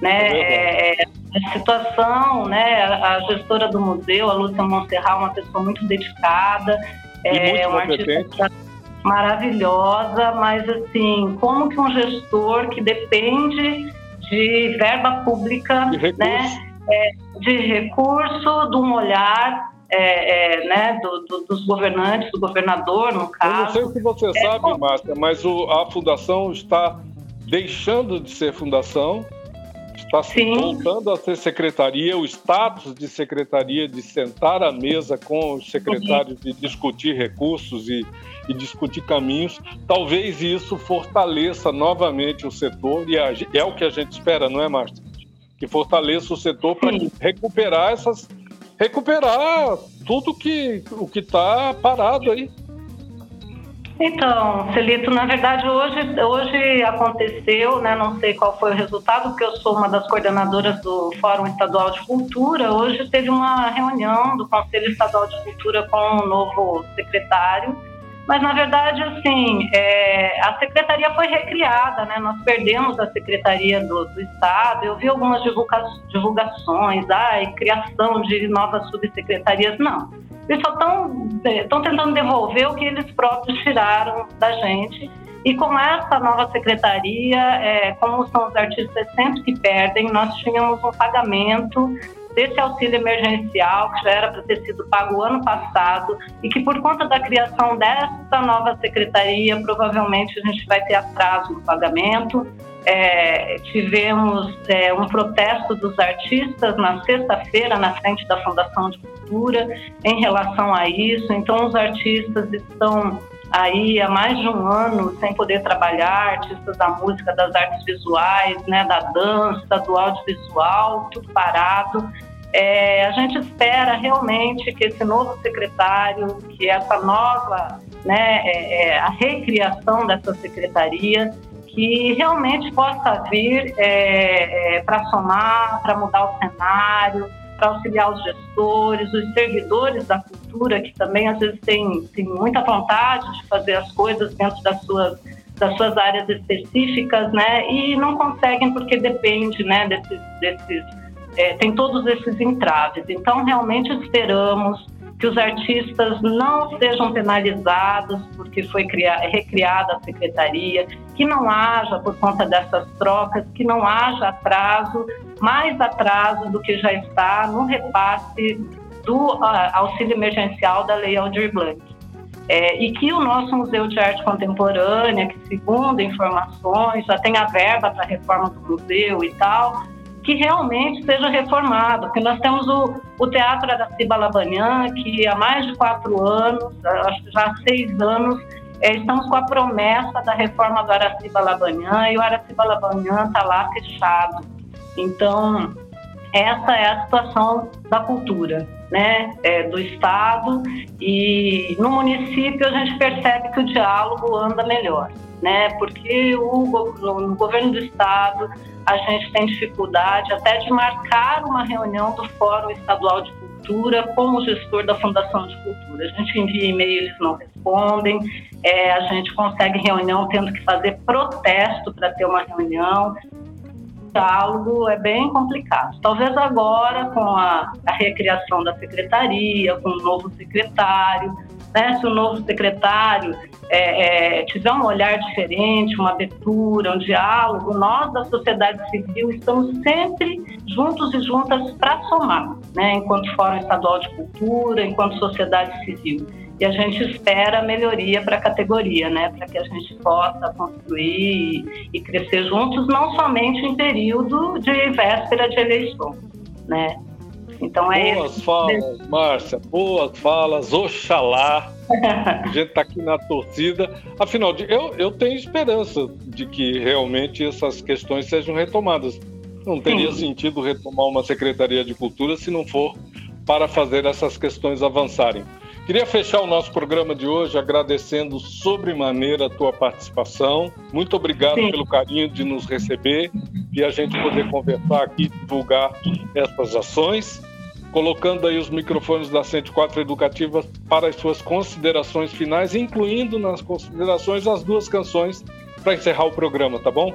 Né? É, é a situação, né, a gestora do museu, a Lúcia Monserrat, uma pessoa muito dedicada, é uma artista maravilhosa, mas assim, como que um gestor que depende de verba pública, de né, é, de recurso, de um olhar é, é, né, do, do, dos governantes, do governador, no caso. Eu não sei se você é, sabe, como... Márcia, mas o, a fundação está deixando de ser fundação, está Sim. voltando a ser secretaria, o status de secretaria de sentar à mesa com os secretários Sim. de discutir recursos e, e, discutir caminhos. Talvez isso fortaleça novamente o setor, e é o que a gente espera, não é, Márcia? Que fortaleça o setor para recuperar essas recuperar tudo que, o que está parado aí. Então, Celito, na verdade hoje, hoje aconteceu, né, não sei qual foi o resultado, porque eu sou uma das coordenadoras do Fórum Estadual de Cultura. Hoje teve uma reunião do Conselho Estadual de Cultura com o novo secretário mas, na verdade, assim, é, a secretaria foi recriada, né? Nós perdemos a secretaria do, do Estado. Eu vi algumas divulga divulgações, ai, criação de novas subsecretarias. Não. Eles só estão tentando devolver o que eles próprios tiraram da gente. E com essa nova secretaria, é, como são os artistas sempre que perdem, nós tínhamos um pagamento desse auxílio emergencial, que já era para ter sido pago ano passado, e que por conta da criação dessa nova secretaria, provavelmente a gente vai ter atraso no pagamento. É, tivemos é, um protesto dos artistas na sexta-feira na frente da Fundação de Cultura em relação a isso. Então, os artistas estão aí há mais de um ano sem poder trabalhar, artistas da música, das artes visuais, né, da dança, do audiovisual, tudo parado. É, a gente espera realmente que esse novo secretário, que essa nova, né, é, é, a recriação dessa secretaria, que realmente possa vir é, é, para somar, para mudar o cenário, para auxiliar os gestores, os servidores da cultura, que também às vezes têm, têm muita vontade de fazer as coisas dentro das suas, das suas áreas específicas, né? E não conseguem porque depende, né, desses, desses é, tem todos esses entraves. Então, realmente esperamos que os artistas não sejam penalizados porque foi criada, recriada a secretaria, que não haja, por conta dessas trocas, que não haja atraso, mais atraso do que já está no repasse do uh, auxílio emergencial da Lei Aldir Blanc. É, e que o nosso Museu de Arte Contemporânea, que segundo informações já tem a verba para a reforma do museu e tal, que realmente seja reformado, porque nós temos o, o Teatro Araciba Labanhã, que há mais de quatro anos, acho que já há seis anos, é, estamos com a promessa da reforma do Araciba Labanhã e o Araciba Labanhã está lá fechado. Então, essa é a situação da cultura, né, é, do Estado e no município a gente percebe que o diálogo anda melhor, né, porque o, no, no governo do Estado a gente tem dificuldade até de marcar uma reunião do Fórum Estadual de Cultura com o gestor da Fundação de Cultura. A gente envia e-mail, eles não respondem, é, a gente consegue reunião tendo que fazer protesto para ter uma reunião. Diálogo é bem complicado. Talvez agora, com a, a recriação da secretaria, com o novo secretário, né, se o novo secretário é, é, tiver um olhar diferente, uma abertura, um diálogo, nós da sociedade civil estamos sempre juntos e juntas para somar, né, enquanto Fórum Estadual de Cultura, enquanto sociedade civil. E a gente espera melhoria para a categoria, né, para que a gente possa construir e, crescer juntos, não somente em período de véspera de eleição, né. Então é boas falas, Márcia, boas falas, oxalá. (laughs) A gente está aqui na torcida. Afinal, de, eu, eu tenho esperança de que realmente essas questões sejam retomadas. Não teria Sim. sentido retomar uma Secretaria de Cultura se não for para fazer essas questões avançarem. Queria fechar o nosso programa de hoje agradecendo sobremaneira a tua participação. Muito obrigado Sim. pelo carinho de nos receber e a gente poder conversar aqui, divulgar essas ações colocando aí os microfones da 104 Educativa para as suas considerações finais, incluindo nas considerações as duas canções para encerrar o programa, tá bom?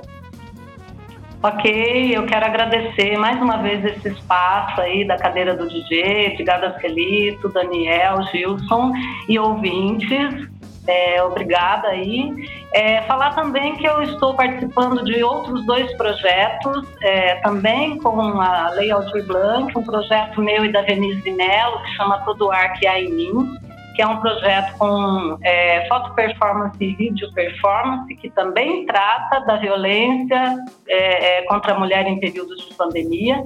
Ok, eu quero agradecer mais uma vez esse espaço aí da cadeira do DJ, obrigada Celito, Daniel, Gilson e ouvintes. É, obrigada aí. É, falar também que eu estou participando de outros dois projetos, é, também com a Lei Aldir Blanc, um projeto meu e da Denise Melo, que chama Todo Ar que há em mim, que é um projeto com é, foto performance e vídeo performance, que também trata da violência é, é, contra a mulher em períodos de pandemia.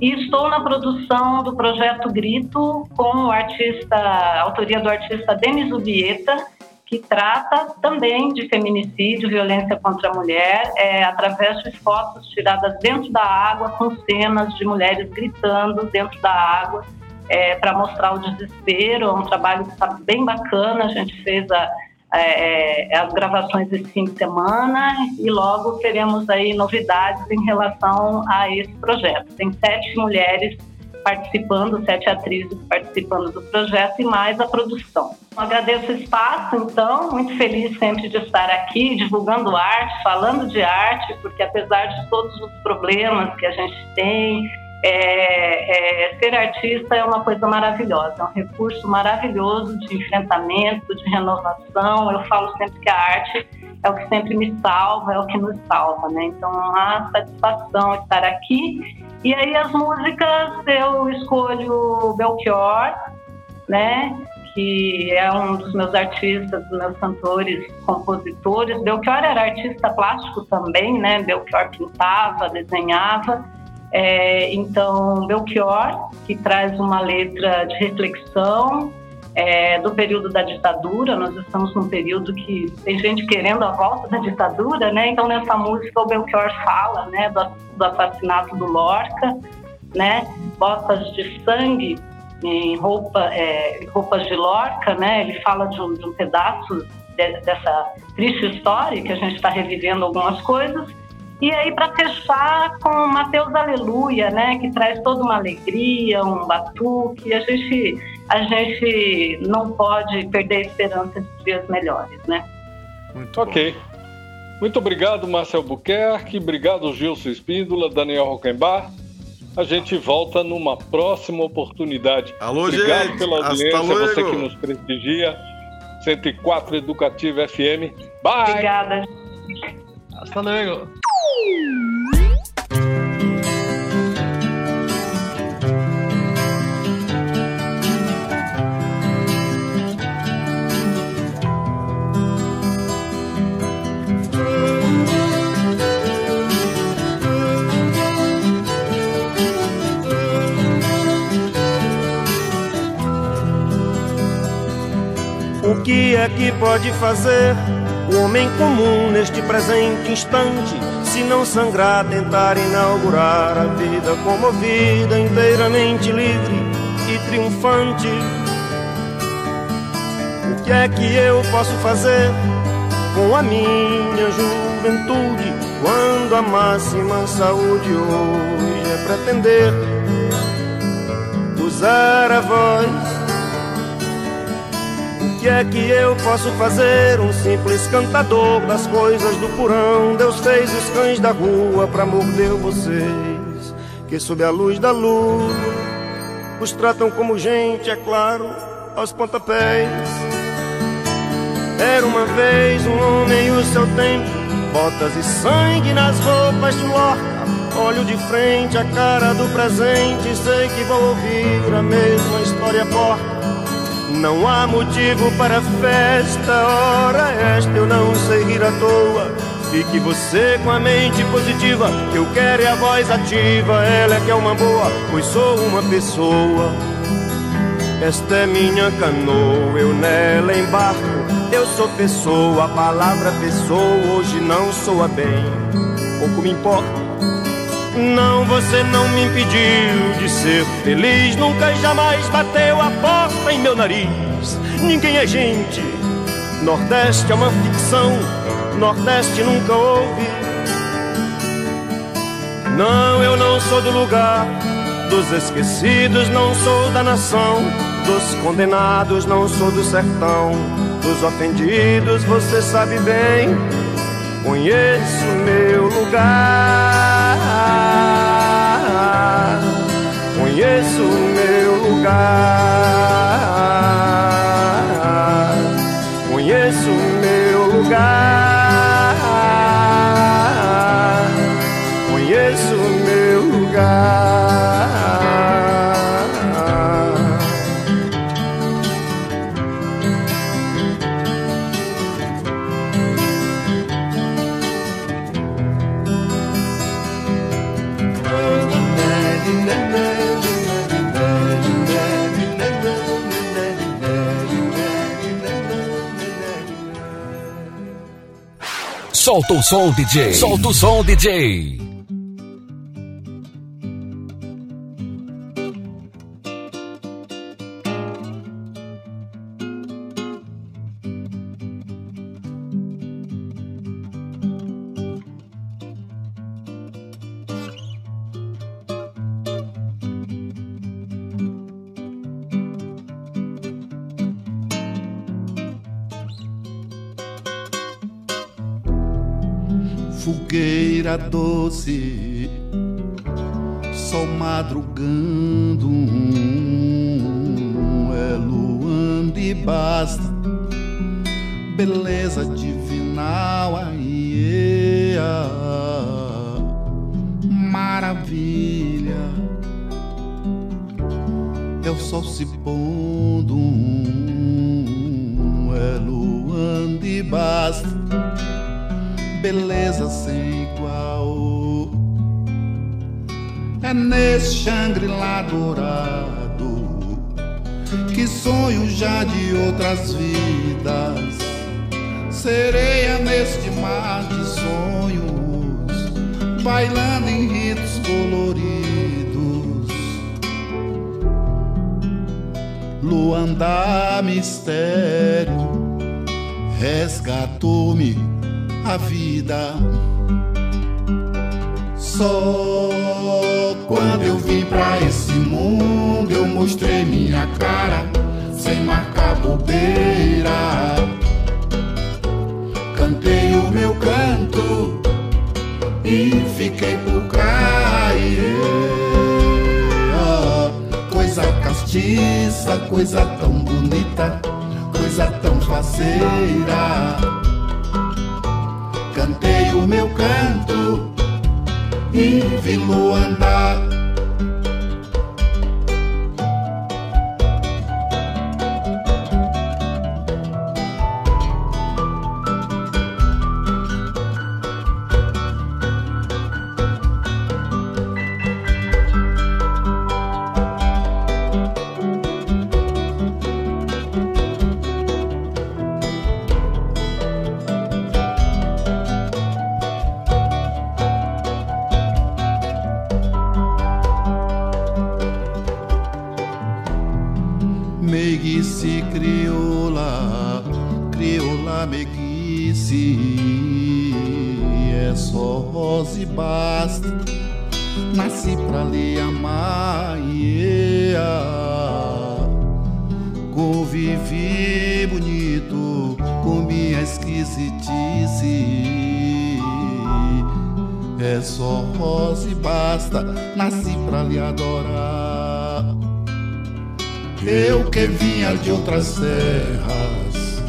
E estou na produção do projeto Grito com o artista, a autoria do artista Denis Ubieta, que trata também de feminicídio, violência contra a mulher, é, através de fotos tiradas dentro da água, com cenas de mulheres gritando dentro da água, é, para mostrar o desespero. É um trabalho que está bem bacana. A gente fez a, é, é, as gravações esse fim de semana e logo teremos aí novidades em relação a esse projeto. Tem sete mulheres participando, sete atrizes participando do projeto e mais a produção. Agradeço o espaço, então, muito feliz sempre de estar aqui divulgando arte, falando de arte, porque apesar de todos os problemas que a gente tem, é, é, ser artista é uma coisa maravilhosa, é um recurso maravilhoso de enfrentamento, de renovação. Eu falo sempre que a arte é o que sempre me salva, é o que nos salva, né? Então, é uma satisfação estar aqui e aí as músicas eu escolho Belchior, né? Que é um dos meus artistas, dos meus cantores, compositores. Belchior era artista plástico também, né? Belchior pintava, desenhava. É, então, Belchior, que traz uma letra de reflexão, é, do período da ditadura. Nós estamos num período que tem gente querendo a volta da ditadura, né? Então nessa música o Belchior fala, né, do, do assassinato do Lorca, né? Botas de sangue em roupa, é, roupas de Lorca, né? Ele fala de um, de um pedaço de, dessa triste história que a gente está revivendo algumas coisas. E aí, para fechar com Mateus Aleluia, né, que traz toda uma alegria, um batuque, a gente a gente não pode perder a esperança de dias melhores, né? Muito ok. Bom. Muito obrigado, Marcel Buquerque. Obrigado, Gilson Espíndola, Daniel Rockenbach. A gente volta numa próxima oportunidade. Alô, Obrigado gente. pela audiência, você que nos prestigia. 104 Educativa FM. Bye! Obrigada. Hasta luego. O que é que pode fazer o homem comum neste presente instante? Se não sangrar, tentar inaugurar a vida comovida, inteiramente livre e triunfante. O que é que eu posso fazer com a minha juventude quando a máxima saúde hoje é pretender usar a voz? Que é que eu posso fazer? Um simples cantador das coisas do porão. Deus fez os cães da rua pra morder vocês, que sob a luz da lua os tratam como gente, é claro, aos pontapés. Era uma vez um homem e o seu tempo, botas e sangue nas roupas de lorca. Olho de frente a cara do presente, sei que vou ouvir a mesma história porca. Não há motivo para festa, ora esta eu não sei rir à toa. Fique você com a mente positiva, que eu quero é a voz ativa, ela é que é uma boa, pois sou uma pessoa. Esta é minha canoa, eu nela embarco. Eu sou pessoa, a palavra pessoa hoje não soa bem. Pouco me importa. Não, você não me impediu de ser feliz. Nunca e jamais bateu a porta em meu nariz. Ninguém é gente. Nordeste é uma ficção. Nordeste nunca houve. Não, eu não sou do lugar dos esquecidos. Não sou da nação dos condenados. Não sou do sertão dos ofendidos. Você sabe bem. Conheço meu lugar. Solta o som, DJ. Solta o som, DJ. É nesse Shangri-La dourado que sonho já de outras vidas. Sereia neste mar de sonhos, bailando em ritos coloridos. Luanda mistério resgatou-me a vida. Só quando eu vim pra esse mundo eu mostrei minha cara sem marcar bobeira. Cantei o meu canto e fiquei por cá. yeah. castiça, coisa tão bonita, coisa tão faceira. Cantei o meu canto vive no andar. E vi lua andar de outras terras,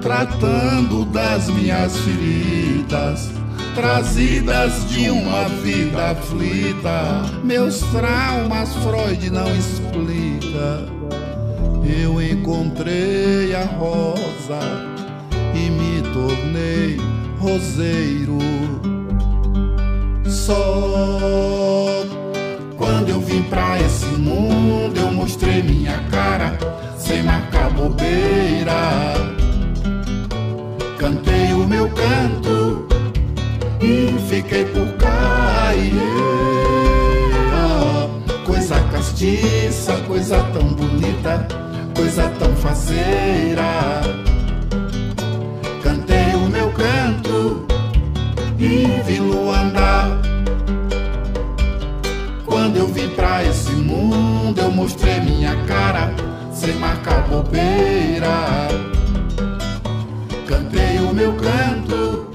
tratando das minhas feridas, trazidas de uma vida aflita. Meus traumas Freud não explica. Eu encontrei a rosa e me tornei roseiro. Só quando eu vim pra esse mundo, eu mostrei minha cara sem marcar bobeira. Cantei o meu canto e fiquei por cá. Coisa castiça, coisa tão bonita, coisa tão faceira. E vi lua andar. Quando eu vim pra esse mundo, eu mostrei minha cara sem marcar bobeira. Cantei o meu canto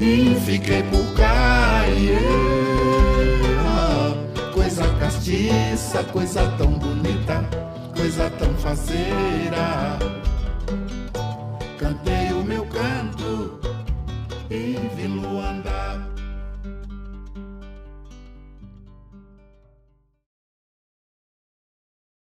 e fiquei por cá. Yeah. Coisa castiça, coisa tão bonita, coisa tão faceira. e vê-lo andar.